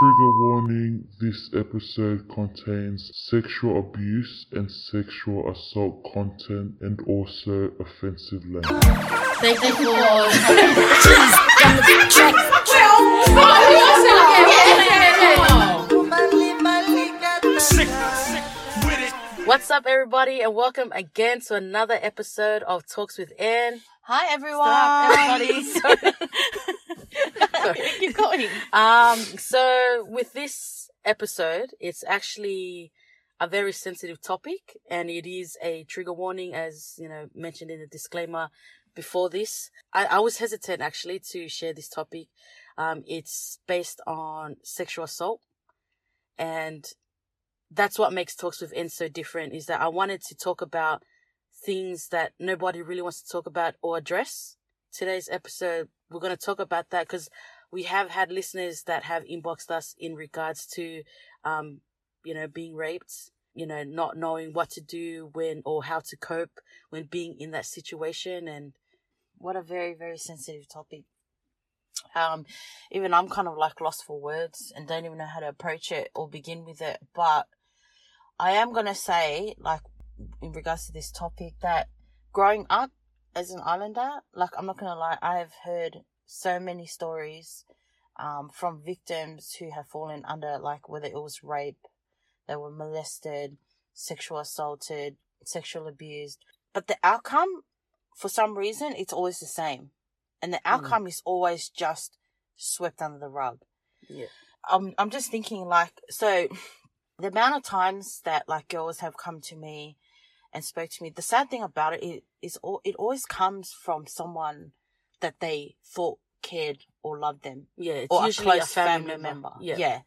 Trigger warning this episode contains sexual abuse and sexual assault content and also offensive language. Thank you for. What's up, everybody, and welcome again to another episode of Talks with Anne. Hi, everyone. Stop, everybody. Sorry. Keep going. Um, so with this episode, it's actually a very sensitive topic, and it is a trigger warning, as you know mentioned in the disclaimer before this. I, I was hesitant actually to share this topic. Um, it's based on sexual assault, and that's what makes talks with N so different. Is that I wanted to talk about things that nobody really wants to talk about or address. Today's episode, we're going to talk about that because we have had listeners that have inboxed us in regards to, um, you know, being raped, you know, not knowing what to do when or how to cope when being in that situation. And what a very, very sensitive topic. Um, even I'm kind of like lost for words and don't even know how to approach it or begin with it. But I am going to say, like, in regards to this topic, that growing up as an islander, like, I'm not to lie, I have heard so many stories um, from victims who have fallen under, like, whether it was rape, they were molested, sexual assaulted, sexual abused. But the outcome, for some reason, it's always the same. And the Hmm. outcome mm. is always just swept under the rug. Yeah. Um, I'm just thinking, like, so the amount of times that, like, girls have come to me and spoke to me, the sad thing about it is, is all, it always comes from someone that they thought cared or loved them. Yeah, it's or a usually close a family, family member. member. Yeah. yeah.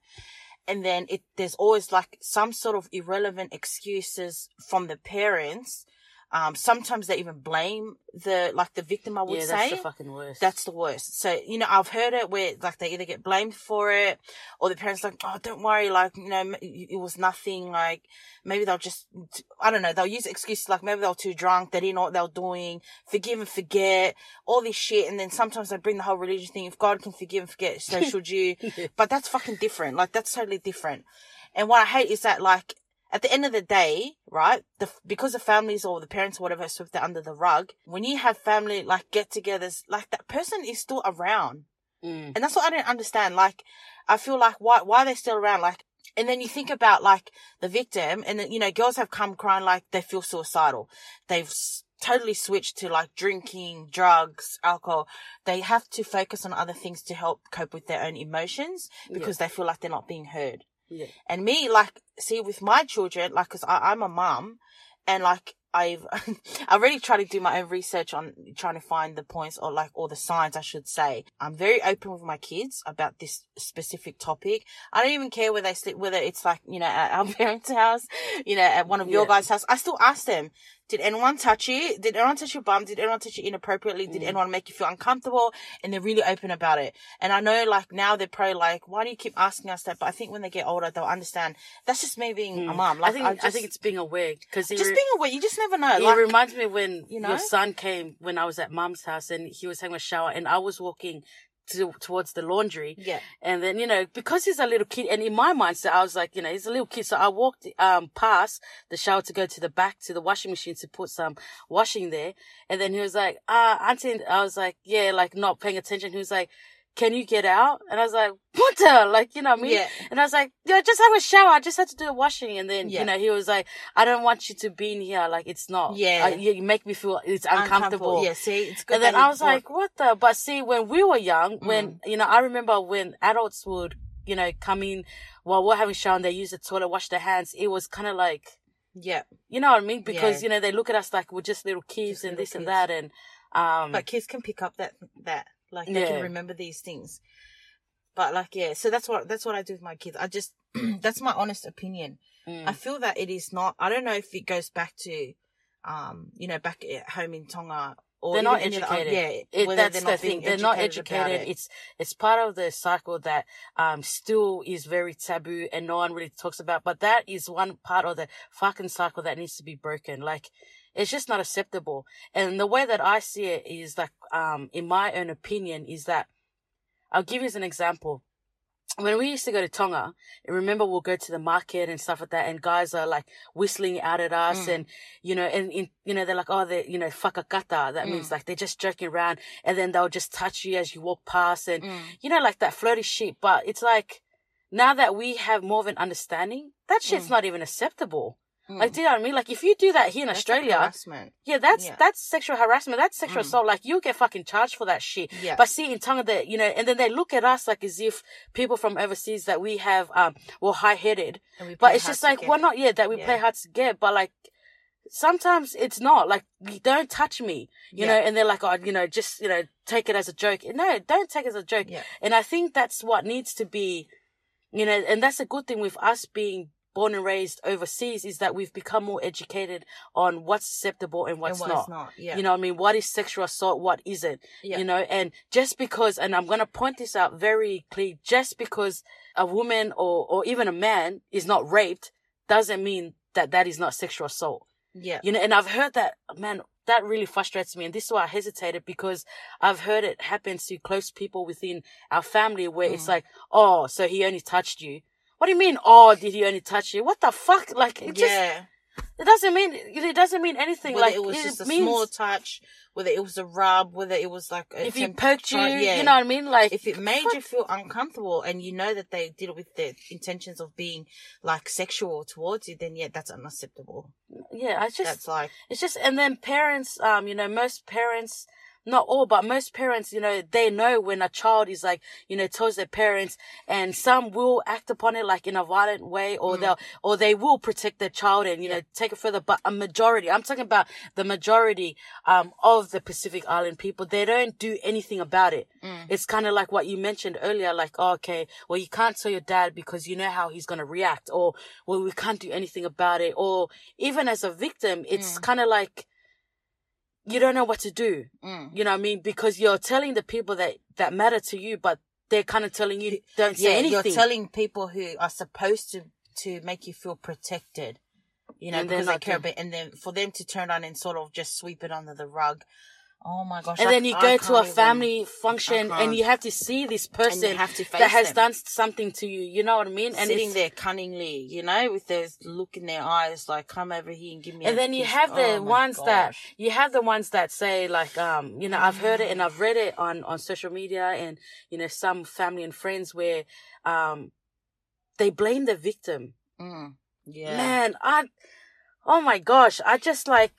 And then it there's always like some sort of irrelevant excuses from the parents. Um, sometimes they even blame the like the victim. I would yeah, say that's the fucking worst. that's the worst. So, you know, I've heard it where like they either get blamed for it or the parents like, oh, don't worry, like, you know, it was nothing. Like, maybe they'll just, I don't know, they'll use excuses like maybe they were too drunk, they didn't know what they were doing, forgive and forget, all this shit. And then sometimes they bring the whole religion thing. If God can forgive and forget, so should you. But that's fucking different. Like, that's totally different. And what I hate is that, like, at the end of the day, right, the, because the families or the parents or whatever swept it under the rug, when you have family like get togethers, like that person is still around. Mm. And that's what I don't understand. Like, I feel like why, why are they still around? Like, and then you think about like the victim and then, you know, girls have come crying like they feel suicidal. They've s- totally switched to like drinking, drugs, alcohol. They have to focus on other things to help cope with their own emotions because they feel like they're not being heard. Yeah. And me, like, see, with my children, like, cause I, I'm a mum and like, I've, I really try to do my own research on trying to find the points or like, or the signs, I should say. I'm very open with my kids about this specific topic. I don't even care where they sleep, whether it's like, you know, at our parents' house, you know, at one of your guys' house. I still ask them, did anyone touch you? Did anyone touch your bum? Did anyone touch you inappropriately? Did Mm. anyone make you feel uncomfortable? And they're really open about it. And I know like now they're probably like, why do you keep asking us that? But I think when they get older, they'll understand. That's just me being a mom. Like, I think I, just, think it's being aware because just being aware. You just never know. It Like, reminds me when you know? your son came when I was at mom's house and he was having a shower and I was walking to, towards the laundry. yeah. And then, you know, because he's a little kid and in my mindset, I was like, you know, he's a little kid. So I walked, um, past the shower to go to the back to the washing machine to put some washing there. And then he was like, ah, auntie, I was like, yeah, like not paying attention. He was like, can you get out? And I was like, what the, like, you know what I mean? Yeah. And I was like, yeah, just have a shower. I just had to do the washing. And then, Yeah. you know, he was like, I don't want you to be in here. Like, it's not. Yeah. I, you, make me feel it's uncomfortable. Yeah. See, it's good. And then I was like, what the? But see, when we were young, when, Mm. you know, I remember when adults would, you know, come in while we're having shower and they use the toilet, wash their hands. It was kind of like, yeah. you know what I mean? Because, Yeah. you know, they look at us like we're just little kids Just and little this and that. And, um, But kids can pick up that, that, like they Yeah. can remember these things. But like, yeah. So that's what, that's what I do with my kids. I just, that's my honest opinion. mm, I feel that it is not. I don't know if it goes back to, um, you know, back at home in Tonga or they're not any of the- educated. yeah, It, that's they're the not thing. They're not educated. it. It's it's part of the cycle that um still is very taboo and no one really talks about. But that is one part of the fucking cycle that needs to be broken. Like it's just not acceptable. And the way that I see it is like um in my own opinion is that I'll give you as an example. when we used to go to Tonga, and remember we'll go to the market and stuff like that, and guys are like whistling out at us, Mm. and you know, and in, you know they're like, oh, they, you know, fakakata. That means Mm. like they're just joking around, and then they'll just touch you as you walk past, and Mm. you know, like that flirty shit. But it's like now that we have more of an understanding, that shit's Mm. not even acceptable. Mm. Like, do you know what I mean? Like, if you do that here in That's Australia, harassment. yeah, that's Yeah. that's sexual harassment. That's sexual Mm. assault. Like, you'll get fucking charged for that shit. Yeah. But see, in Tonga, that you know, and then they look at us like as if people from overseas that we have, um, we're high headed. We But it's just like, get. not yet that we Yeah. play hard to get, but like sometimes it's not. Like, don't touch me, you Yeah. know, and they're like, oh, you know, just you know, take it as a joke. No, don't take it as a joke. Yeah. And I think that's what needs to be, you know, and that's a good thing with us being born and raised overseas is that we've become more educated on what's acceptable and what's and not. what's not. Yeah. You know what I mean? What is sexual assault? What isn't? Yeah. You know, and just because, and I'm going to point this out very clearly, just because a woman or, or even a man is not raped doesn't mean that that is not sexual assault. yeah. You know, and I've heard that, man, that really frustrates me. And this is why I hesitated because I've heard it happen to close people within our family where it's Mm. like, oh, so he only touched you. What do you mean? Oh, did he only touch you? What the fuck? Like, it just, yeah. it doesn't mean, it doesn't mean anything. Whether like, it was just a means small touch, whether it was a rub, whether it was like a if he poked you, yeah. you know what I mean? Like, if it made fuck. you feel uncomfortable and you know that they did it with the intentions of being like sexual towards you, then yeah, that's unacceptable. yeah, I just, that's like It's just, and then parents, um, you know, most parents, not all, but most parents, you know, they know when a child is like, you know, tells their parents, and some will act upon it like in a violent way, or Mm. they'll, or they will protect their child and you know take it further. But a majority, I'm talking about the majority, um, of the Pacific Island people, they don't do anything about it. Mm. It's kind of like what you mentioned earlier, like, oh, okay, well, you can't tell your dad because you know how he's going to react, or, well, we can't do anything about it, or even as a victim, it's Mm. kind of like, you don't know what to do. mm. You know what I mean? Because you're telling the people that, that matter to you, but they're kind of telling you, don't say yeah, anything. you're telling people who are supposed to to make you feel protected, you know, And because they care about, and then for them to turn on and sort of just sweep it under the rug. Oh my gosh! and I- then you I go to a even- family function and you have to see this person that has them. done something to you. You know what I mean? And sitting there cunningly, you know, with their look in their eyes, like "Come over here and give me." And then you have the Oh ones that you have the ones that say like um you know I've heard it and I've read it on on social media and you know some family and friends where um they blame the victim. Mm, yeah, Man, I oh my gosh, I just like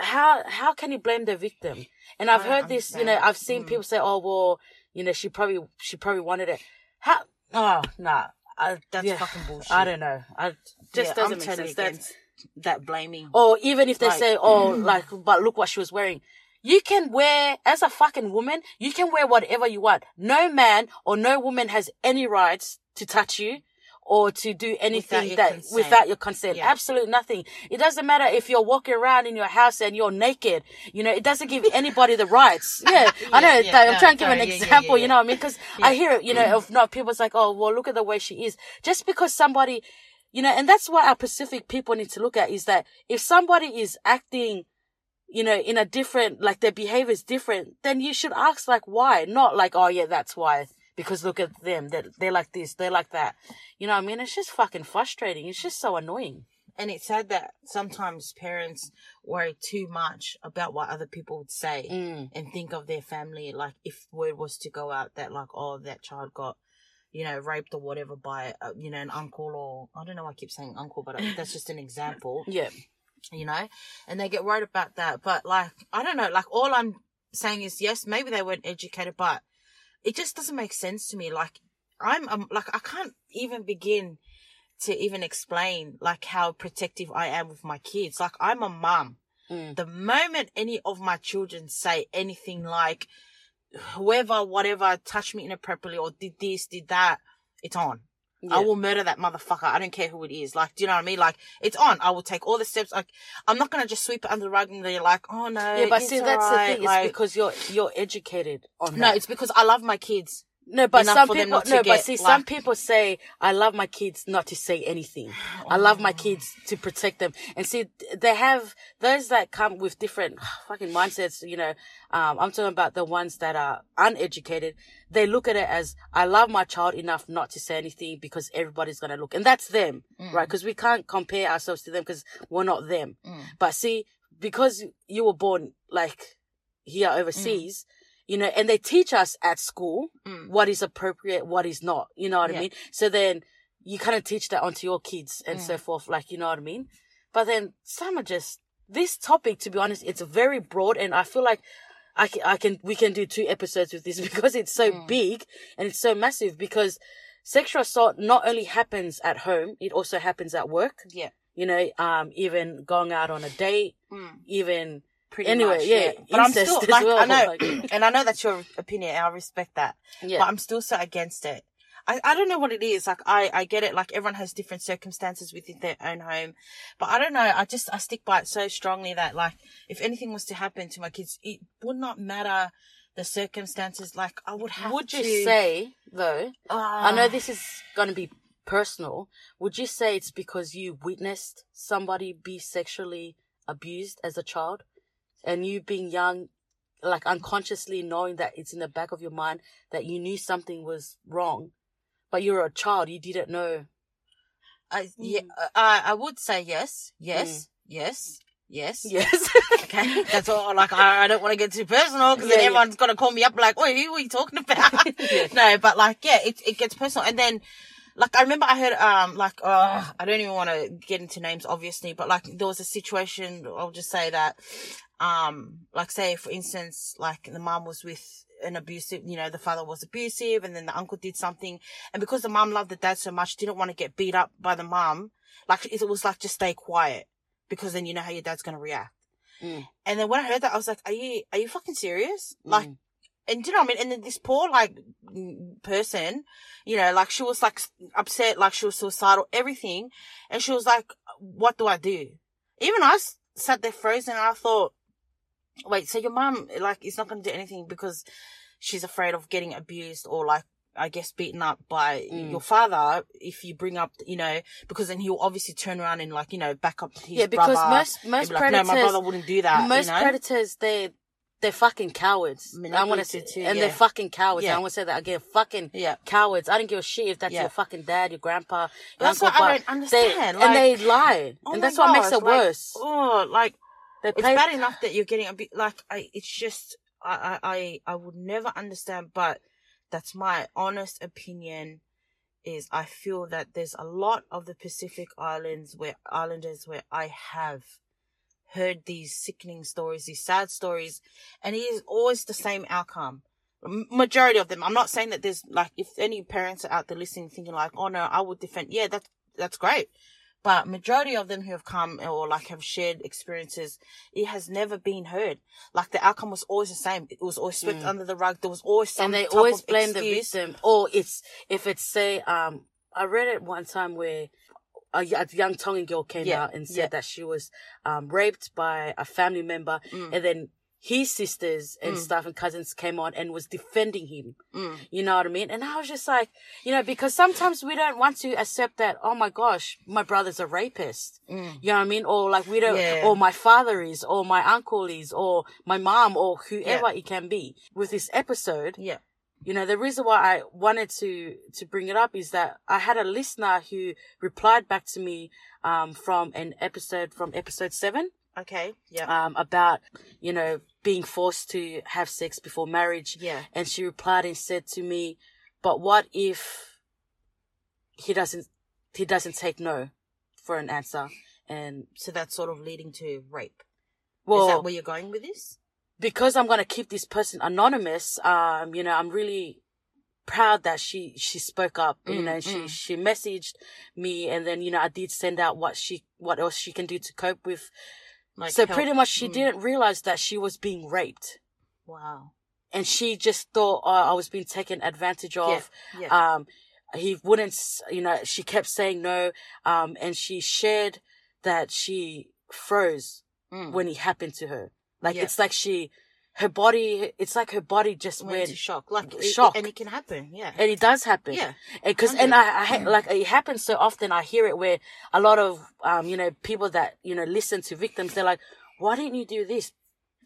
how how can you blame the victim? And I've I heard this, you know. I've seen Mm. people say, "Oh, well, you know, she probably she probably wanted it." How? Oh, nah. I, that's yeah, fucking bullshit. I don't know. I just Yeah, doesn't I'm make sense. That's that blaming. or even if they Like- say, oh, like, but look what she was wearing. You can wear, as a fucking woman, you can wear whatever you want. No man or no woman has any rights to touch you or to do anything your that consent. without your consent. Yeah. Absolutely nothing. It doesn't matter if you're walking around in your house and you're naked. You know, it doesn't give anybody the rights. Yeah, I know. yeah, I'm no, trying to give an sorry, yeah, yeah, example. yeah, You know what I mean? Because I hear it. You know, mm. of not people's like, oh, well, look at the way she is. Just because somebody you know, and that's what our Pacific people need to look at is that if somebody is acting, you know, in a different, like their behavior is different, then you should ask like why, not like, oh yeah, that's why. Because look at them, they're, they're like this, they're like that. You know what I mean? It's just fucking frustrating. It's just so annoying. And it's sad that sometimes parents worry too much about what other people would say Mm. and think of their family. Like if word was to go out that like, oh, that child got, you know, raped or whatever by, uh, you know, an uncle or I don't know. why I keep saying uncle, but uh, that's just an example. Yeah. you know, and they get worried about that. But like, I don't know, like all I'm saying is yes, maybe they weren't educated, but it just doesn't make sense to me. Like I'm, um, like I can't even begin to even explain like how protective I am with my kids. Like I'm a mum. Mm. The moment any of my children say anything like whoever, whatever, touched me inappropriately or did this, did that, it's on. Yeah. I will murder that motherfucker. I don't care who it is. Like, do you know what I mean? Like, it's on. I will take all the steps. Like, I'm not gonna just sweep it under the rug and they're like, oh no. yeah, but see, that's alright. the thing. Like, it's because you're, you're educated on no, that. it's because I love my kids No, but some people no, but see, some people say I love my kids not to say anything. I love my kids to protect them. And see, they have those that come with different fucking mindsets. You know, um, I'm talking about the ones that are uneducated. They look at it as I love my child enough not to say anything because everybody's gonna look, and that's them, right? Because we can't compare ourselves to them because we're not them. But see, because you were born like here overseas, you know, and they teach us at school mm. what is appropriate, what is not. You know what Yeah. I mean? So then you kind of teach that onto your kids and so forth, like you know what I mean. But then some are just this topic. To be honest, it's very broad, and I feel like I can, I can we can do two episodes with this because it's so mm. big and it's so massive. Because sexual assault not only happens at home, it also happens at work. Yeah. You know, um, even going out on a date, mm. even Pretty Anyway, much, yeah, But I'm still like well, I know, like- and I know that's your opinion. and I respect that, yeah. but I'm still so against it. I, I don't know what it is. Like I, I get it. Like everyone has different circumstances within their own home, but I don't know. I just I stick by it so strongly that like if anything was to happen to my kids, it would not matter the circumstances. Like I would have. Would you say though? Ah. I know this is going to be personal. Would you say it's because you witnessed somebody be sexually abused as a child and you being young, like unconsciously knowing that it's in the back of your mind that you knew something was wrong, but you're a child, you didn't know. I, yeah, Mm. uh, I, I would say yes, yes, yes, yes. Yes. Okay, that's all. Like, I, I don't want to get too personal because Yeah, then yeah. everyone's gonna call me up like, "Oi, who are you talking about?" Yeah. No, but like, yeah, it it gets personal, and then. Like I remember I heard um like uh I don't even want to get into names obviously but like there was a situation I'll just say that um like say for instance like the mom was with an abusive you know the father was abusive and then the uncle did something and because the mom loved the dad so much didn't want to get beat up by the mom like it was like just stay quiet because then you know how your dad's gonna react Mm. and then when I heard that, I was like, "Are you are you fucking serious?" Like, Mm. and do you know what I mean? And then this poor like person, you know, like she was like upset, like she was suicidal, everything, and she was like, "What do I do?" Even I sat there frozen, and I thought, "Wait, so your mom like is not going to do anything because she's afraid of getting abused or like." I guess beaten up by Mm. your father if you bring up, you know, because then he'll obviously turn around and like, you know, back up his yeah, because brother. most most be like, predators no, my brother wouldn't do that. most you know? predators they they're fucking cowards. I want to say, too, and yeah. they're fucking cowards. Yeah. I want to say that again. Fucking Yeah. cowards. I don't give a shit if that's Yeah. your fucking dad, your grandpa, your That's uncle. what I don't they- understand, and they lie, Oh and that's what makes it like, worse. Oh, like They it's bad enough that you're getting a bit like I. It's just I I I, I would never understand, but that's my honest opinion. Is I feel that there's a lot of the Pacific Islands where islanders where I have heard these sickening stories, these sad stories, and it is always the same outcome. Majority of them. I'm not saying that there's like if any parents are out there listening, thinking like, "Oh no, I would defend." Yeah, that's that's great. But majority of them who have come or like have shared experiences, it has never been heard. Like the outcome was always the same. It was always swept under the rug. There was always some and they always blame the excuse. victim. Or it's if it's say, um, I read it one time where a, young Tongan girl came Yeah, out and said yeah. that she was um raped by a family member, Mm. and then his sisters and Mm. stuff and cousins came on and was defending him. Mm. You know what I mean? And I was just like, you know, because sometimes we don't want to accept that, oh my gosh, my brother's a rapist. Mm. You know what I mean? Or like we don't, Yeah. or my father is, or my uncle is, or my mom, or whoever it can be. With this episode, Yeah. you know, the reason why I wanted to, to bring it up is that I had a listener who replied back to me, um, from an episode, from episode seven Okay. Yeah. um, about, you know, being forced to have sex before marriage. Yeah. And she replied and said to me, but what if he doesn't, he doesn't take no for an answer? And so that's sort of leading to rape. well, Is that where you're going with this? because I'm going to keep this person anonymous, um, you know, I'm really proud that she, she spoke up, you Mm, know, she, mm. she messaged me and then, you know, I did send out what she, what else she can do to cope with. Like so help- pretty much she Mm. didn't realize that she was being raped. Wow. and she just thought oh, I was being taken advantage of. Yeah. Um, he wouldn't, you know, she kept saying no. Um, and she shared that she froze Mm. when it happened to her. Like Yeah. it's like she her body, it's like her body just went went, to shock. Like it- shock. and it can happen. Yeah. and it does happen. Yeah. Because and I, I ha- like it happens so often. I hear it where a lot of um you know people that you know listen to victims, they're like, "Why didn't you do this?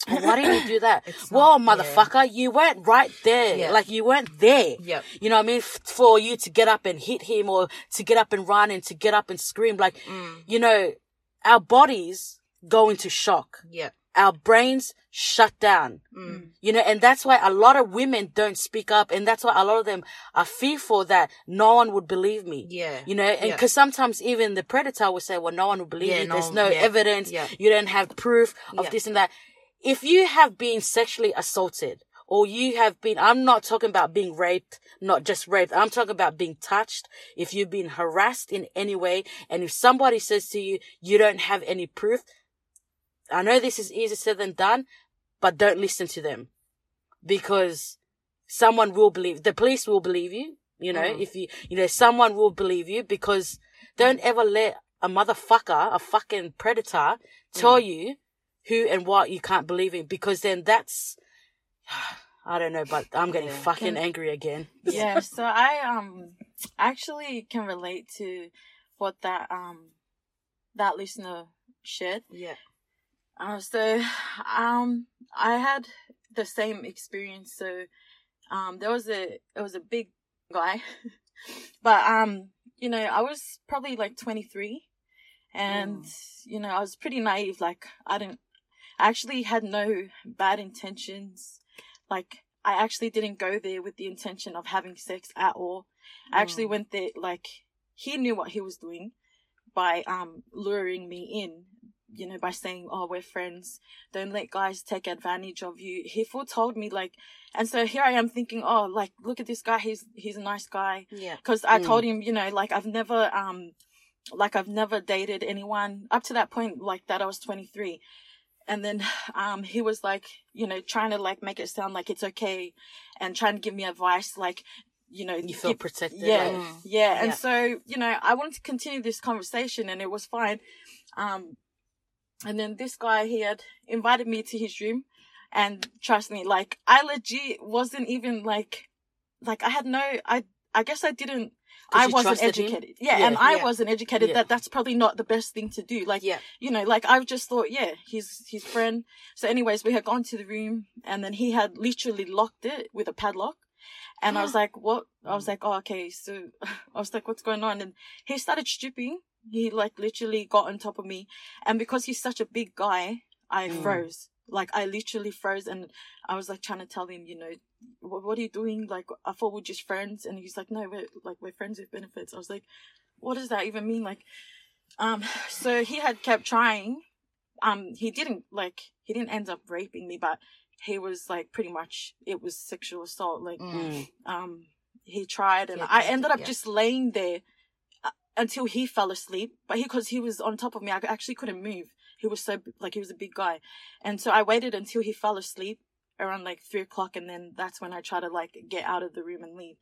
Why didn't you do that? It's well, not- yeah. motherfucker, you weren't right there. Yeah. Like you weren't there. Yep. You know what I mean? F- For you to get up and hit him, or to get up and run, and to get up and scream, like Mm. you know, our bodies go into shock. Yeah. Our brains shut down. Mm. You know, and that's why a lot of women don't speak up, and that's why a lot of them are fearful that no one would believe me. Yeah. You know, and Yeah. because sometimes even the predator will say, "Well, no one will believe Yeah, you. no There's no yeah, evidence. yeah. You don't have proof of Yeah. this and that." If you have been sexually assaulted, or you have been, I'm not talking about being raped, not just raped. I'm talking about being touched. If you've been harassed in any way, and if somebody says to you, you don't have any proof, I know this is easier said than done, but don't listen to them because someone will believe, the police will believe you. You know, Mm. if you, you know, someone will believe you because don't ever let a motherfucker, a fucking predator tell you who and what you can't believe in because then that's, I don't know, but I'm getting Yeah. fucking Can- angry again. yeah so i um actually can relate to what that um that listener shared Yeah. Uh, so um i had the same experience. So um there was a it was a big guy but um you know i was probably like 23 and you know i was pretty naive. Like i didn't I actually had no bad intentions. Like I actually didn't go there with the intention of having sex at all. I actually Mm. went there like he knew what he was doing by um luring me in, you know, by saying, "Oh, we're friends. Don't let guys take advantage of you." He full told me like, and so here I am thinking, "Oh, like look at this guy. He's he's a nice guy." Yeah. Because I Mm. told him, you know, like I've never um like I've never dated anyone up to that point like that. I was twenty three and then um he was like you know trying to like make it sound like it's okay and trying to give me advice like you know You feel protected. yeah like- yeah and Yeah. so you know i wanted to continue this conversation and it was fine um and then this guy he had invited me to his room and trust me like i legit wasn't even like like i had no i i guess i didn't I wasn't educated. Yeah, Yeah, and I yeah. wasn't educated. Yeah. That that's probably not the best thing to do. Like, Yeah. you know, like I just thought, yeah, he's his friend. So, anyways, we had gone to the room, and then he had literally locked it with a padlock. And I was like, what? I was like, oh, okay. So I was like, what's going on? And he started stripping. He like literally got on top of me, and because he's such a big guy, I Mm. froze. Like I literally froze, and I was like trying to tell him, you know, what, what are you doing? Like I thought we're just friends, and he's like, no, we're like we're friends with benefits. I was like, what does that even mean? Like, um, so he had kept trying. Um, he didn't like he didn't end up raping me, but he was like pretty much it was sexual assault. Like, Mm. Um, he tried, and Yeah, I ended up yeah. just laying there until he fell asleep. But he, because he was on top of me, I actually couldn't move. He was so like he was a big guy, and so I waited until he fell asleep around like three o'clock, and then that's when I tried to like get out of the room and leave.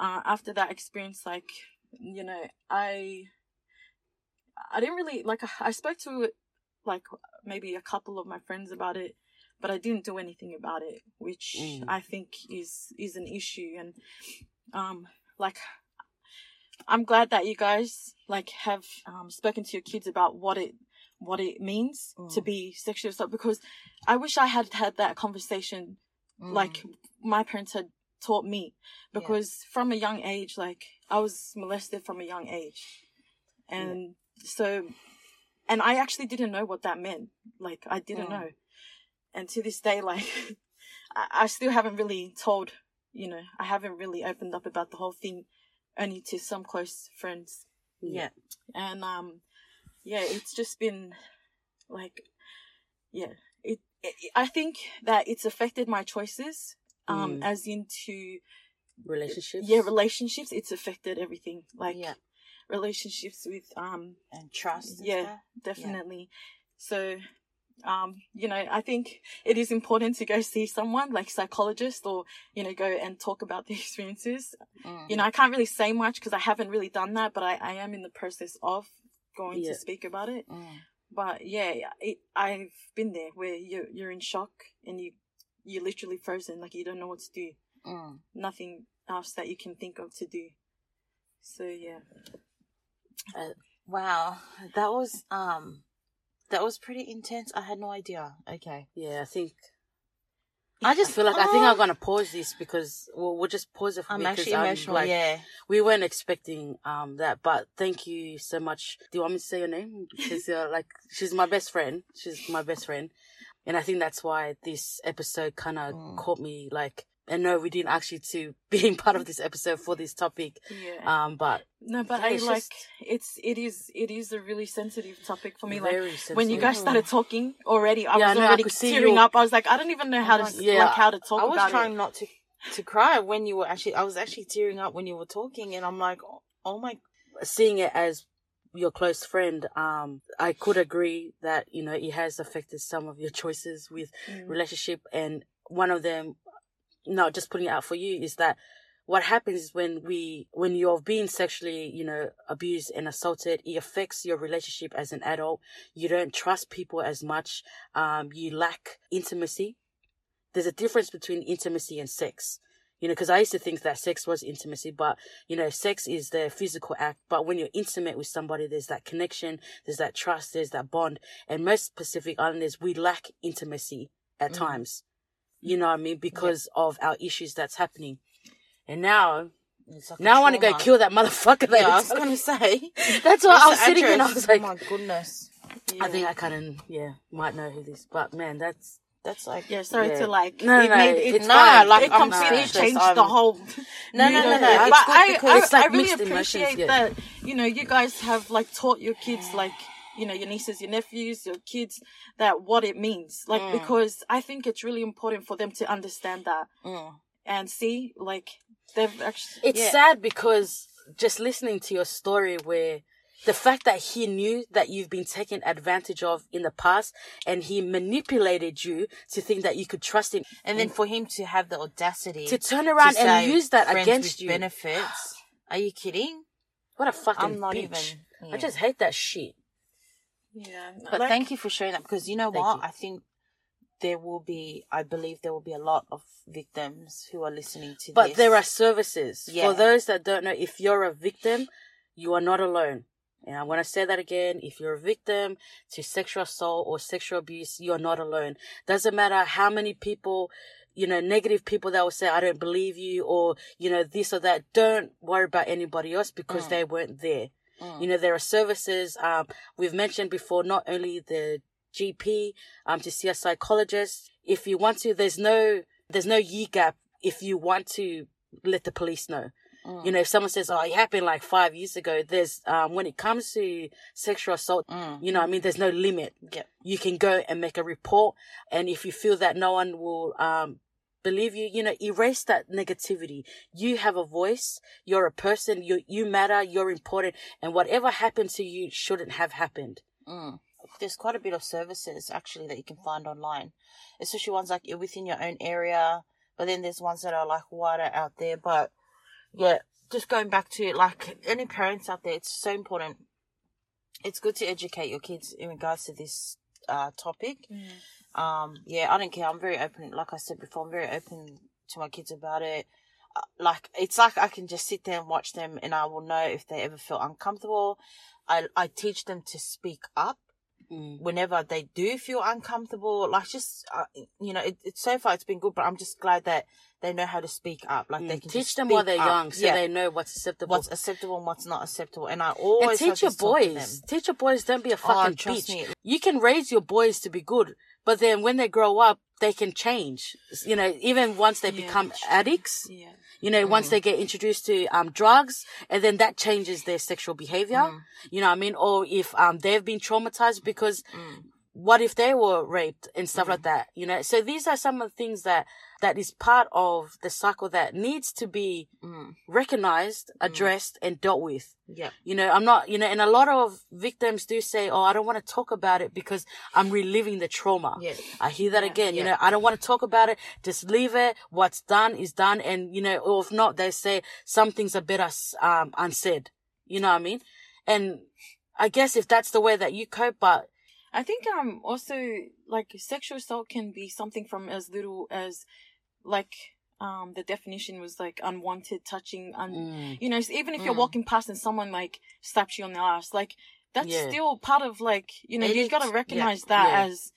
Uh, after that experience, like you know, I I didn't really like. I spoke to like maybe a couple of my friends about it, but I didn't do anything about it, which Mm. I think is is an issue. And um, like, I'm glad that you guys like have um spoken to your kids about what it what it means to Mm. be sexually assaulted because I wish I had had that conversation Mm. like my parents had taught me because from a young age like i was molested from a young age and so and i actually didn't know what that meant like i didn't Mm. know and to this day like I, I still haven't really told you know i haven't really opened up about the whole thing only to some close friends yeah. and um yeah it's just been like yeah it, it i think that it's affected my choices um Mm. as into Relationships. yeah relationships it's affected everything like Yeah. relationships with um And trust. And Yeah. stuff. definitely so um you know i think it is important to go see someone like psychologist or you know go and talk about the experiences Mm. you know i can't really say much because i haven't really done that but i i am in the process of going Yeah. to speak about it Mm. but yeah it, i've been there where you're you're in shock and you you're literally frozen. Like you don't know what to do. Mm. Nothing else that you can think of to do. So yeah. Wow, that was um, that was pretty intense. I had no idea. Okay, Yeah, I think. I just feel like I think I'm gonna pause this because we'll, we'll just pause it for I'm me actually because emotional. like, yeah, we weren't expecting um that, but thank you so much. Do you want me to say your name? Because you're like she's my best friend. She's my best friend, and I think that's why this episode kind of Mm. caught me like. And no, we didn't actually to being part of this episode for this topic. Yeah. Um, but no, but yeah, I it's like just- it's it is it is a really sensitive topic for me. Like very when you guys started talking already, I Yeah, was know, I already could see tearing your- up. I was like, I don't even know how to Yeah, like how to talk I was about trying it. not to to cry when you were actually. I was actually tearing up when you were talking, and I'm like, oh, oh my. seeing it as your close friend, um, I could agree that you know it has affected some of your choices with Mm. relationship, and one of them, not just putting it out for you, is that what happens is when we when you're being sexually you know abused and assaulted it affects your relationship as an adult. You don't trust people as much. Um you lack intimacy. There's a difference between intimacy and sex. You know because i used to think that sex was intimacy but you know sex is the physical act. But when you're intimate with somebody there's that connection there's that trust there's that bond. And most pacific islanders we lack intimacy at Mm. times you know what i mean because of our issues that's happening and now like now i want to go kill that motherfucker there. Yeah, I was gonna say. that's why i was sitting and i was like oh my goodness, i think i kind of yeah might know who this but man that's that's like Yeah, sorry Yeah. to like. No, it no, made, it, it's nah, fine. like, it I'm completely speechless. changed I'm- the whole. No, no, no, no, it's But I, I, It's like I really mixed emotions, appreciate yeah. that. You know, you guys have like taught your kids, like you know, your nieces, your nephews, your kids, that what it means. Like Mm. because I think it's really important for them to understand that mm, and see, like they've actually. it's Yeah. sad because just listening to your story where the fact that he knew that you've been taken advantage of in the past and he manipulated you to think that you could trust him and then for him to have the audacity to turn around to and use that against you benefits. Are you kidding? what a fucking I'm not bitch even. i just hate that shit Yeah, But like- thank you for sharing that because you know what? you. I think there will be, I believe there will be a lot of victims who are listening to but this. there are services Yeah. for those that don't know if you're a victim you are not alone and I'm going to say that again. If you're a victim to sexual assault or sexual abuse, you're not alone. Doesn't matter how many people, you know, negative people that will say, I don't believe you or, you know, this or that. Don't worry about anybody else because Mm. they weren't there. Mm. You know, there are services, um, we've mentioned before, not only the GP, um, to see a psychologist. If you want to, there's no, there's no year gap if you want to let the police know. Mm. You know, if someone says, "Oh, it happened like five years ago," there's um, when it comes to sexual assault, Mm. you know, I mean, there's no limit. Yeah. You can go and make a report, and if you feel that no one will um, believe you, you know, erase that negativity. You have a voice. You're a person. You you matter. You're important, and whatever happened to you shouldn't have happened. Mm. There's quite a bit of services actually that you can find online, especially ones like within your own area. But then there's ones that are like wider out there. But yeah, just going back to like any parents out there, it's so important. It's good to educate your kids in regards to this uh, topic. Um, yeah, I don't care. I'm very open. Like I said before, I'm very open to my kids about it. Uh, Like it's like I can just sit there and watch them, and I will know if they ever feel uncomfortable. I I teach them to speak up Mm. whenever they do feel uncomfortable. Like just uh, you know, it, it's so far it's been good, but I'm just glad that they know how to speak up. Like they Mm. can Teach them while they're up. young, so yeah, they know what's acceptable. what's acceptable and what's not acceptable. And I always have teach your this talk to them. boys. Teach your boys. Don't be a Oh, fucking trust bitch. me. You can raise your boys to be good, but then when they grow up, they can change. You know, even once they Yeah, become addicts. Yeah. You know, Mm. once they get introduced to um drugs, and then that changes their sexual behavior. Mm. You know what I mean? Or if um they've been traumatized because Mm. what if they were raped and stuff like that? You know, so these are some of the things that that is part of the cycle that needs to be Mm. recognized, addressed, and dealt with. Yeah. You know, I'm not, you know, and a lot of victims do say, oh, I don't want to talk about it because I'm reliving the trauma. Yeah. I hear that Yeah, again, you know, I don't want to talk about it. Just leave it. What's done is done. And, you know, or if not, they say some things are better, um, unsaid. You know what I mean? And I guess if that's the way that you cope, but I think um also like sexual assault can be something from as little as like um the definition was like unwanted touching un- Mm. you know even if you're Mm. walking past and someone like slaps you on the ass like that's Yeah. still part of like you know It you've got to yeah, recognize that yeah. as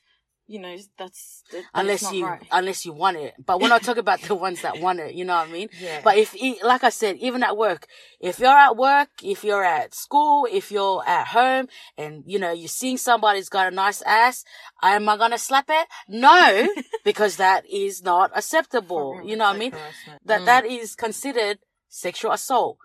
you know that's that, unless you right. unless you want it. But we're not talking about the ones that want it. You know what I mean? Yeah. But if, like I said, even at work, if you're at work, if you're at school, if you're at home, and you know you're seeing somebody's got a nice ass, am I gonna slap it? No, because that is not acceptable. You know what I mean? That Mm. that is considered sexual assault.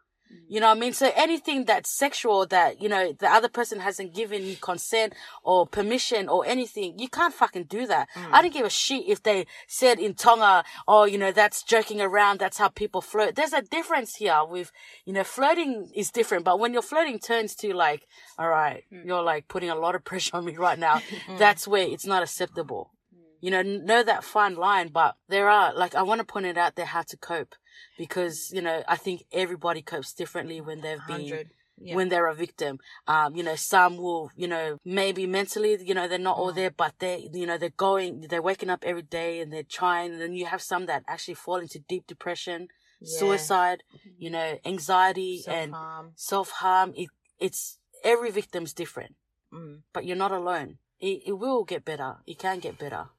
You know what I mean? So anything that's sexual that, you know, the other person hasn't given you consent or permission or anything, you can't fucking do that. Mm. I don't give a shit if they said in Tonga, oh, you know, that's joking around. That's how people flirt. There's a difference here with, you know, flirting is different, but when your flirting turns to like, all right, mm. you're like putting a lot of pressure on me right now. Mm. That's where it's not acceptable. You know, know that fine line, but there are, like, I want to point it out there how to cope because, you know, I think everybody copes differently when they've been, Yeah. when they're a victim. Um, you know, some will, you know, maybe mentally, you know, they're not Mm. all there, but they, you know, they're going, they're waking up every day and they're trying. And then you have some that actually fall into deep depression, Yeah. suicide, you know, anxiety and Self-harm. self harm. It, it's every victim's different Mm. but you're not alone. It, it will get better. It can get better.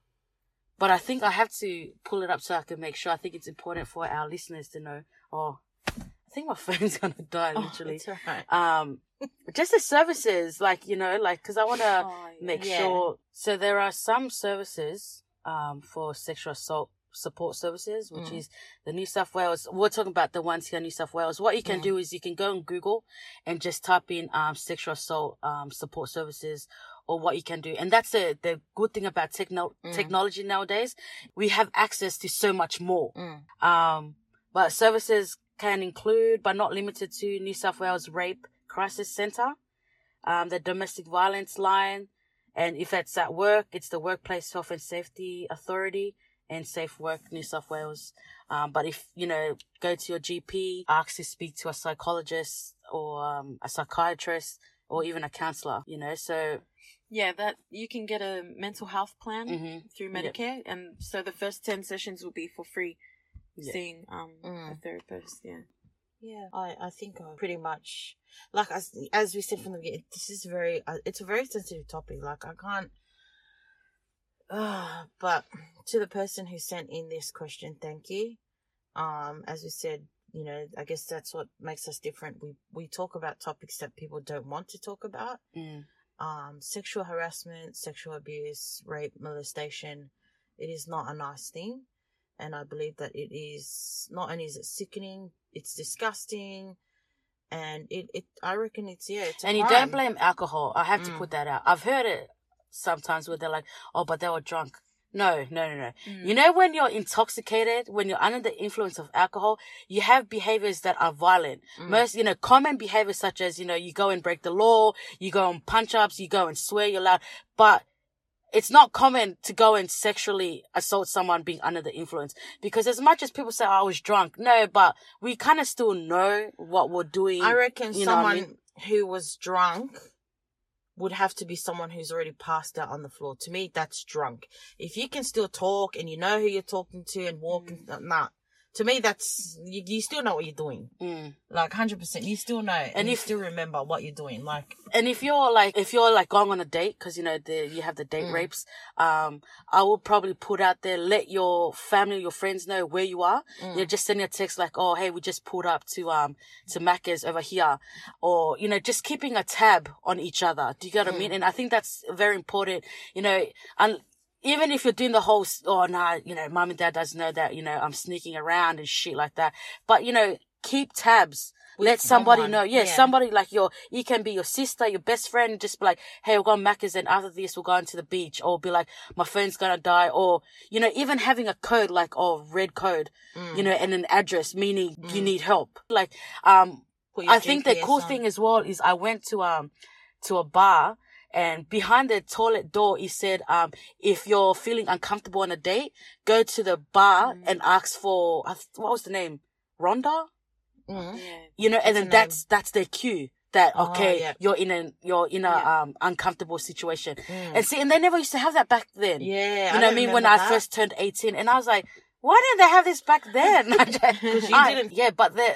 But I think I have to pull it up so I can make sure. I think it's important for our listeners to know. Oh, I think my phone's gonna die Oh, literally. it's alright. um, just the services, like you know, like because I want to Oh, make Yeah. sure. So there are some services um for sexual assault support services, which Mm. is the New South Wales. We're talking about the ones here in New South Wales. What you can Mm. do is you can go on Google and just type in um sexual assault um support services or what you can do. And that's the the good thing about techno- Mm. technology nowadays. We have access to so much more. Mm. Um, but services can include, but not limited to, New South Wales Rape Crisis Centre, um, the Domestic Violence Line, and if it's at work, it's the Workplace Health and Safety Authority and Safe Work New South Wales. Um, but if, you know, go to your GP, ask to speak to a psychologist or um, a psychiatrist or even a counselor, you know, so, yeah that you can get a mental health plan mhm. through Yep. Medicare, and so the first ten sessions will be for free. Yeah. Seeing um a Mm. therapist, yeah. Yeah, I, I think I pretty much like as as we said from the beginning, this is very uh, it's a very sensitive topic. Like I can't. Uh, but to the person who sent in this question, thank you. Um, as we said, you know, I guess that's what makes us different. We we talk about topics that people don't want to talk about. Mm. Um, sexual harassment, sexual abuse, rape, molestation. It is not a nice thing. And I believe that it is not only is it sickening, it's disgusting, and it, it I reckon it's yeah, it's a And you crime. don't blame alcohol. I have to Mm. put that out. I've heard it sometimes where they're like, oh, but they were drunk. No, no, no, no. Mm. You know, when you're intoxicated, when you're under the influence of alcohol, you have behaviors that are violent. Mm. Most, you know, common behaviors such as, you know, you go and break the law, you go on punch ups, you go and swear, you're loud. But it's not common to go and sexually assault someone being under the influence. Because as much as people say, oh, I was drunk, no, but we kind of still know what we're doing. I reckon know I someone mean? who was drunk would have to be someone who's already passed out on the floor. To me, that's drunk. If you can still talk and you know who you're talking to and walk, Mm. nah. To me, that's you, you still know what you're doing. Mm. Like hundred percent, you still know, and, And you if- still remember what you're doing. Like, and if you're like if you're like going on a date because you know the you have the date Mm. rapes um i will probably put out there let your family your friends know where you are mm, you know just send a text like oh hey we just pulled up to um to macca's over here or you know just keeping a tab on each other do you get what i mean Mm. and i think that's very important you know and even if you're doing the whole, oh no, you know, mom and dad doesn't know that, you know, I'm sneaking around and shit like that. But, you know, keep tabs. With Let somebody someone, know. Yeah, yeah. somebody like your, you can be your sister, your best friend, just be like, hey, we're going Macca's and after this we'll go into the beach. Or be like, my phone's gonna die. Or, you know, even having a code like, oh, red code, mm, you know, and an address meaning you Mm. need help. Like, um, I think the cool on. thing as well is I went to um to a bar and behind the toilet door it said um if you're feeling uncomfortable on a date, go to the bar Mm. and ask for what was the name? Rhonda? Mm. Yeah. You know, and That's then a that's that's their cue. that Oh, okay yeah. you're in a you're in a Yeah. um uncomfortable situation Mm. and see and they never used to have that back then yeah, you know what I mean? When remember I first turned 18 and I was like, why didn't they have this back then? you I- didn't- Yeah, but the,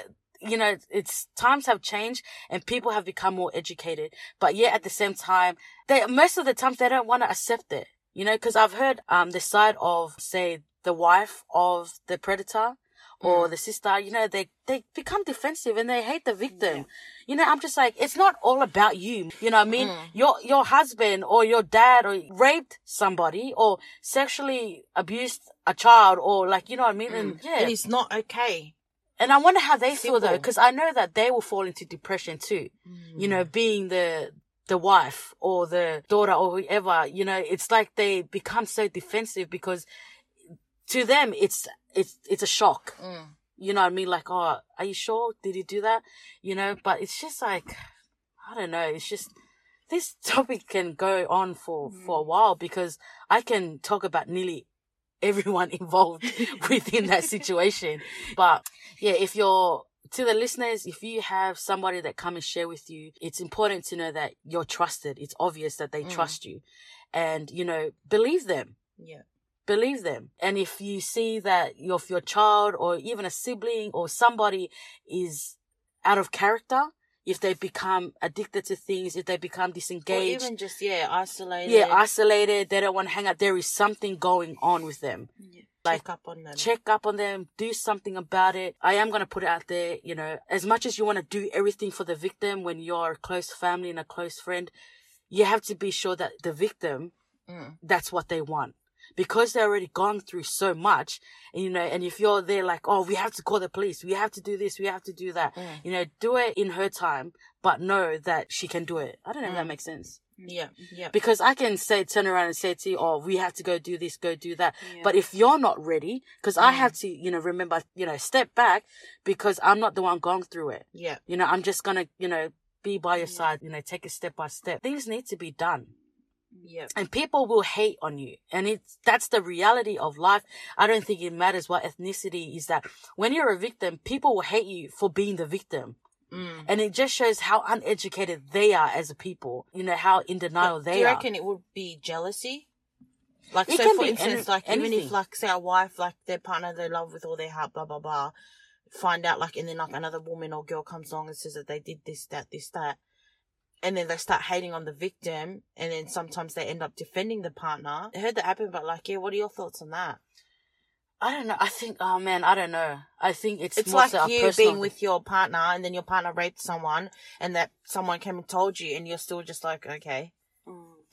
you know, it's times have changed and people have become more educated. But yet at the same time, they, most of the times they don't want to accept it, you know, cause I've heard, um, the side of, say, the wife of the predator Mm. or the sister, you know, they, they become defensive and they hate the victim. You know, I'm just like, it's not all about you. You know what I mean? Mm. Your, your husband or your dad or raped somebody or sexually abused a child or like, you know what I mean? And yeah. and it's not okay. And I wonder how they feel though, because I know that they will fall into depression too. You know, being the the wife or the daughter or whoever, you know, it's like they become so defensive because to them it's it's it's a shock. Mm. You know what I mean? Like, oh, are you sure? Did he do that? You know, but it's just like I don't know. It's just this topic can go on for for a while because I can talk about nearly everyone involved within that situation. But yeah, if you're to the listeners, if you have somebody that come and share with you, it's important to know that you're trusted. It's obvious that they Mm. trust you, and you know, believe them Yeah. believe them. And if you see that your your child or even a sibling or somebody is out of character, if they become addicted to things, if they become disengaged. Or even just yeah, isolated. yeah, isolated, they don't want to hang out, there is something going on with them. check up on them. Check up on them, do something about it. I am going to put it out there, you know, as much as you want to do everything for the victim when you're a close family and a close friend, you have to be sure that the victim Mm. that's what they want because they're already gone through so much and you know and if you're there like oh we have to call the police we have to do this we have to do that Mm. you know do it in her time but know that she can do it i don't know if that Mm. makes sense Yeah, yeah. because i can say turn around and say to you oh we have to go do this go do that Yeah. but if you're not ready because i Mm. have to you know remember you know step back because i'm not the one going through it Yeah. you know i'm just gonna you know be by your Yeah. side you know take it step by step things need to be done Yeah. and people will hate on you and it's that's the reality of life i don't think it matters what ethnicity is that when you're a victim people will hate you for being the victim Mm. and it just shows how uneducated they are as a people you know how in denial But they are. do you are reckon it would be jealousy? Like, It so for instance, any- like even if like say a wife, like their partner they love with all their heart, blah blah blah, find out like and then like another woman or girl comes along and says that they did this, that, this, that, and then they start hating on the victim, and then sometimes they end up defending the partner. I heard that happen, but like, yeah, what are your thoughts on that? i don't know i think oh man i don't know i think it's, It's more like you personal being with your partner, and then your partner raped someone, and that someone came and told you, and you're still just like, okay,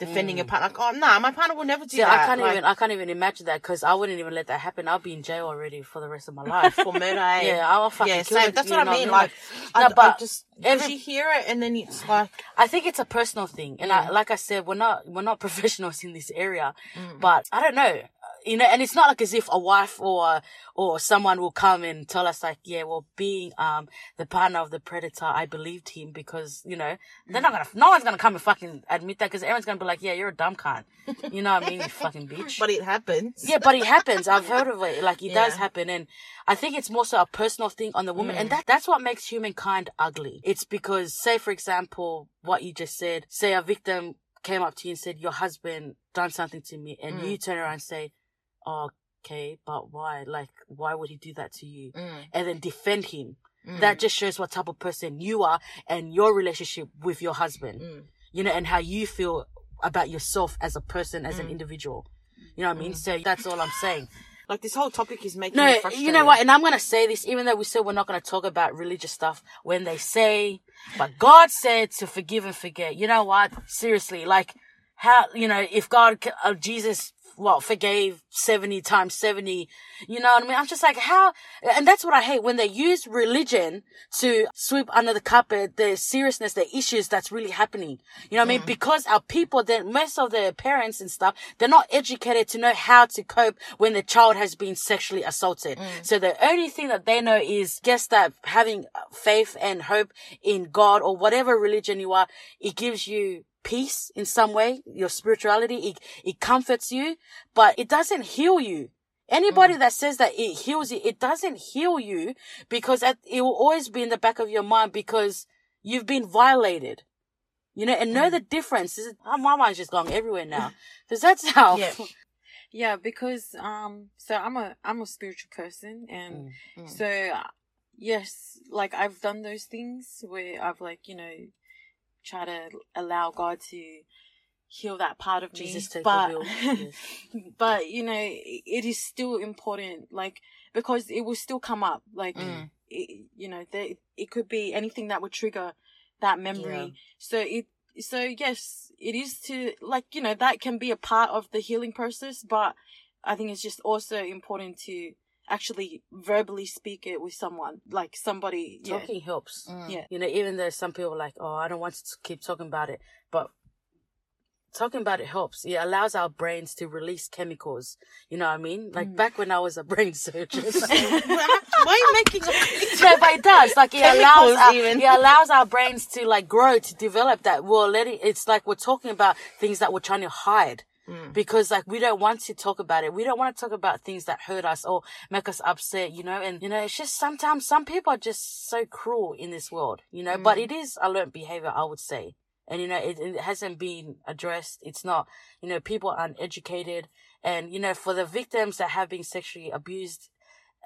defending your partner. Like, oh no, my partner will never do Mm. See, that. I can't Like, even I can't even imagine that because I wouldn't even let that happen. I'll be in jail already for the rest of my life. for murder. yeah, I'll fucking yeah, kill same. it, That's what I mean. Like, No, I, I but just every- you hear it and then it's like, I think it's a personal thing, and I, like I said, we're not we're not professionals in this area, mm, but I don't know, you know, and it's not like as if a wife or or someone will come and tell us like, yeah, well, being um the partner of the predator, I believed him because you know they're not gonna, no one's gonna come and fucking admit that because everyone's gonna be like, yeah, you're a dumb cunt, you know what I mean, you fucking bitch. but it happens. Yeah, but it happens. I've heard of it. Like it does happen, and I think it's more so a personal thing on the woman, and Mm. that that's what makes humankind ugly. It's because, say, for example, what you just said. Say a victim came up to you and said, "Your husband done something to me," and Mm. you turn around and say, "Okay, but why? Like, why would he do that to you?" Mm, And then defend him. mm, That just shows what type of person you are and your relationship with your husband mm, you know, and how you feel about yourself as a person, as an Mm. individual. You know what I mean? Mm. So that's all I'm saying. like this whole topic is making No, you know what? And I'm going to say this, even though we said we're not going to talk about religious stuff, when they say, but God said to forgive and forget. You know what? Seriously, like, how, you know, if God, uh, Jesus, what, forgave 70 times 70, you know what I mean? I'm just like, how, and that's what I hate when they use religion to sweep under the carpet the seriousness, the issues that's really happening. You know what I mean? Because our people, then most of their parents and stuff, they're not educated to know how to cope when the child has been sexually assaulted. Mm. So the only thing that they know is just that having faith and hope in God or whatever religion you are, it gives you peace in some way, your spirituality, it, it comforts you, but it doesn't heal you. Anybody that says that it heals you, it doesn't heal you because at, it will always be in the back of your mind because you've been violated. You know, and know the difference. Is, my mind's just going everywhere now. Because that's how. Yeah. Yeah, because um, so I'm a I'm a spiritual person, and Mm, mm. so yes, like I've done those things where I've like you know try to allow God to heal that part of Jesus me, but. Yes. but you know it is still important, like because it will still come up, like Mm. it, you know there, it could be anything that would trigger that memory. Yeah. So it so yes, it is to like you know that can be a part of the healing process, but I think it's just also important to actually verbally speak it with someone, like somebody. Yeah. Talking helps. Mm. Yeah. You know, even though some people are like, oh, I don't want to keep talking about it, but talking about it helps. It allows our brains to release chemicals. You know what I mean? Like Mm. back when I was a brain surgeon. Why are you making a no, but it does. Like it allows, our, even. it allows our brains to like grow, to develop that. We're letting, it's like we're talking about things that we're trying to hide. Mm. Because like we don't want to talk about it. We don't want to talk about things that hurt us or make us upset, you know, and you know, it's just sometimes some people are just so cruel in this world, you know, but Mm. it is a learned behavior, I would say. And you know, it, it hasn't been addressed. It's not, you know, people are uneducated and you know, for the victims that have been sexually abused,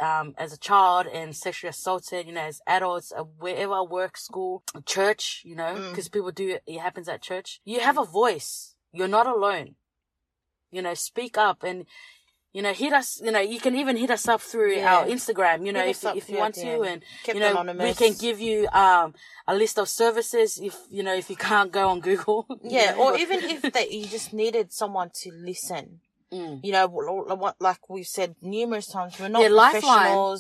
um, as a child and sexually assaulted, you know, as adults, uh, wherever work, school, church, you know, Mm. because people do it, it happens at church. You have a voice. You're not alone. You know, speak up and, you know, hit us, you know, you can even hit us up through Yeah. our Instagram, you know, if, if you want to and, Kept you know, we can give you, um, a list of services if, you know, if you can't go on Google. Yeah, or even if that you just needed someone to listen. Mm. You know, wh- wh- what like we've said numerous times, we're not Yeah, Lifeline.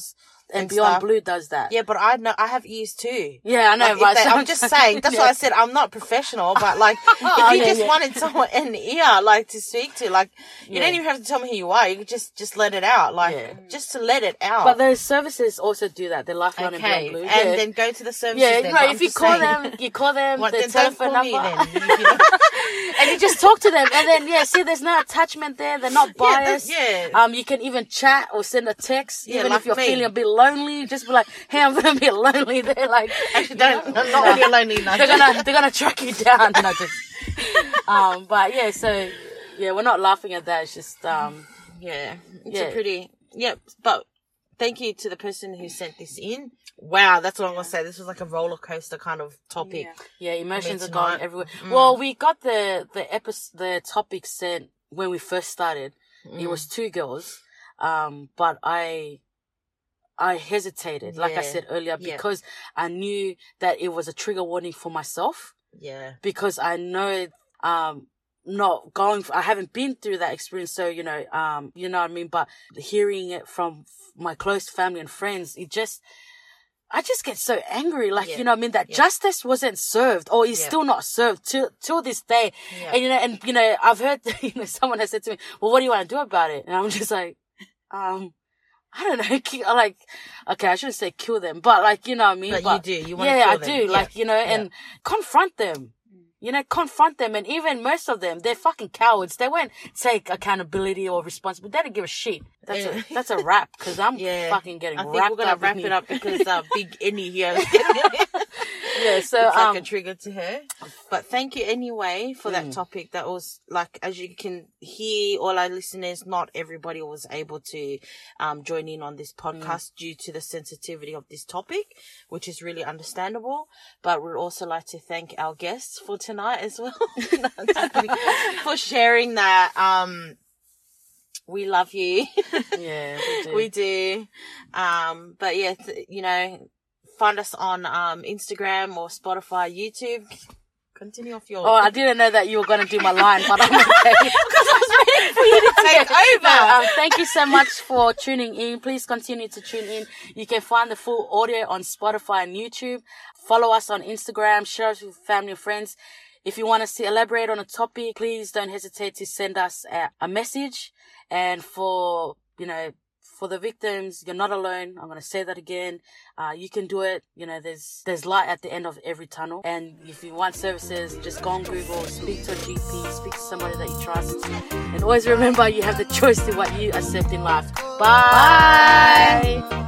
And and Beyond stuff. Blue does that. Yeah, but I know I have ears too. Yeah, I know, Like, but they- I'm just saying. That's why I said I'm not professional. But like, if you Oh, yeah, just yeah. wanted someone an ear, like to speak to, like, you Yeah. don't even have to tell me who you are. You could just just let it out, like, Yeah. just to let it out. But those services also do that. They're Lifeline okay, and and Beyond Blue. yeah. then go to the services. Yeah, then, no, if you call saying. them, you call them What, the telephone number. You and you just talk to them, and then yeah, see, there's no attachment there. They're not biased. yeah. Um, you can even chat or send a text, Yeah, even like if you're me. feeling a bit lonely. Just be like, "Hey, I'm gonna be lonely." They're like, Actually, don't. Not when you're lonely enough. they're gonna they're gonna track you down. No, just, um, but yeah, so yeah, we're not laughing at that. It's just um, Yeah, it's Yeah. a pretty. Yep, but thank you to the person who sent this in. Wow, that's what I'm gonna say. This was like a roller coaster kind of topic. Yeah. yeah, emotions are going everywhere. Mm. Well, we got the the episode the topic sent when we first started. Mm. It was two girls, um, but I, I hesitated, like I said earlier, Yeah. because I knew that it was a trigger warning for myself. Yeah, Because I know, it, um, not going, I haven't been through that experience, so you know, um, you know what I mean. But hearing it from my close family and friends, it just. I just get so angry, like Yeah. you know, what I mean that Yeah. justice wasn't served, or is Yeah. still not served till till this day. yeah. And you know, and you know, I've heard you know someone has said to me, "Well, what do you want to do about it?" And I'm just like, um, I don't know. ki- Like, okay, I shouldn't say kill them, but like you know what I mean. but, you do. You want yeah, to I kill do. them. Like you know, and confront them. You know, confront them, and even most of them, they're fucking cowards. They won't take accountability or responsibility. They don't give a shit. That's Yeah. a that's a wrap because I'm yeah, fucking getting I think wrapped we're gonna wrap it up because uh, Big Annie here. Yeah, so it's like um, a trigger to her. But thank you anyway for that Mm. topic. That was like, as you can hear, all our listeners, not everybody was able to um, join in on this podcast due to the sensitivity of this topic, which is really understandable. But we'd also like to thank our guests for tonight as well, No, I'm just kidding. for sharing that. Um, we love you. yeah, we do. We do. Um, but yeah, th- you know, find us on um, Instagram or Spotify, YouTube. Continue off your. Oh, I didn't know that you were going to do my line, but I'm okay. because I was waiting for you to Take over. No, um, thank you so much for tuning in. Please continue to tune in. You can find the full audio on Spotify and YouTube. Follow us on Instagram. Share us with family and friends. If you want us to elaborate on a topic, please don't hesitate to send us a, a message. And for, you know, for the victims, you're not alone. I'm going to say that again. Uh, you can do it. You know, there's, there's light at the end of every tunnel. And if you want services, just go on Google, speak to a GP, speak to somebody that you trust. And always remember you have the choice to what you accept in life. Bye.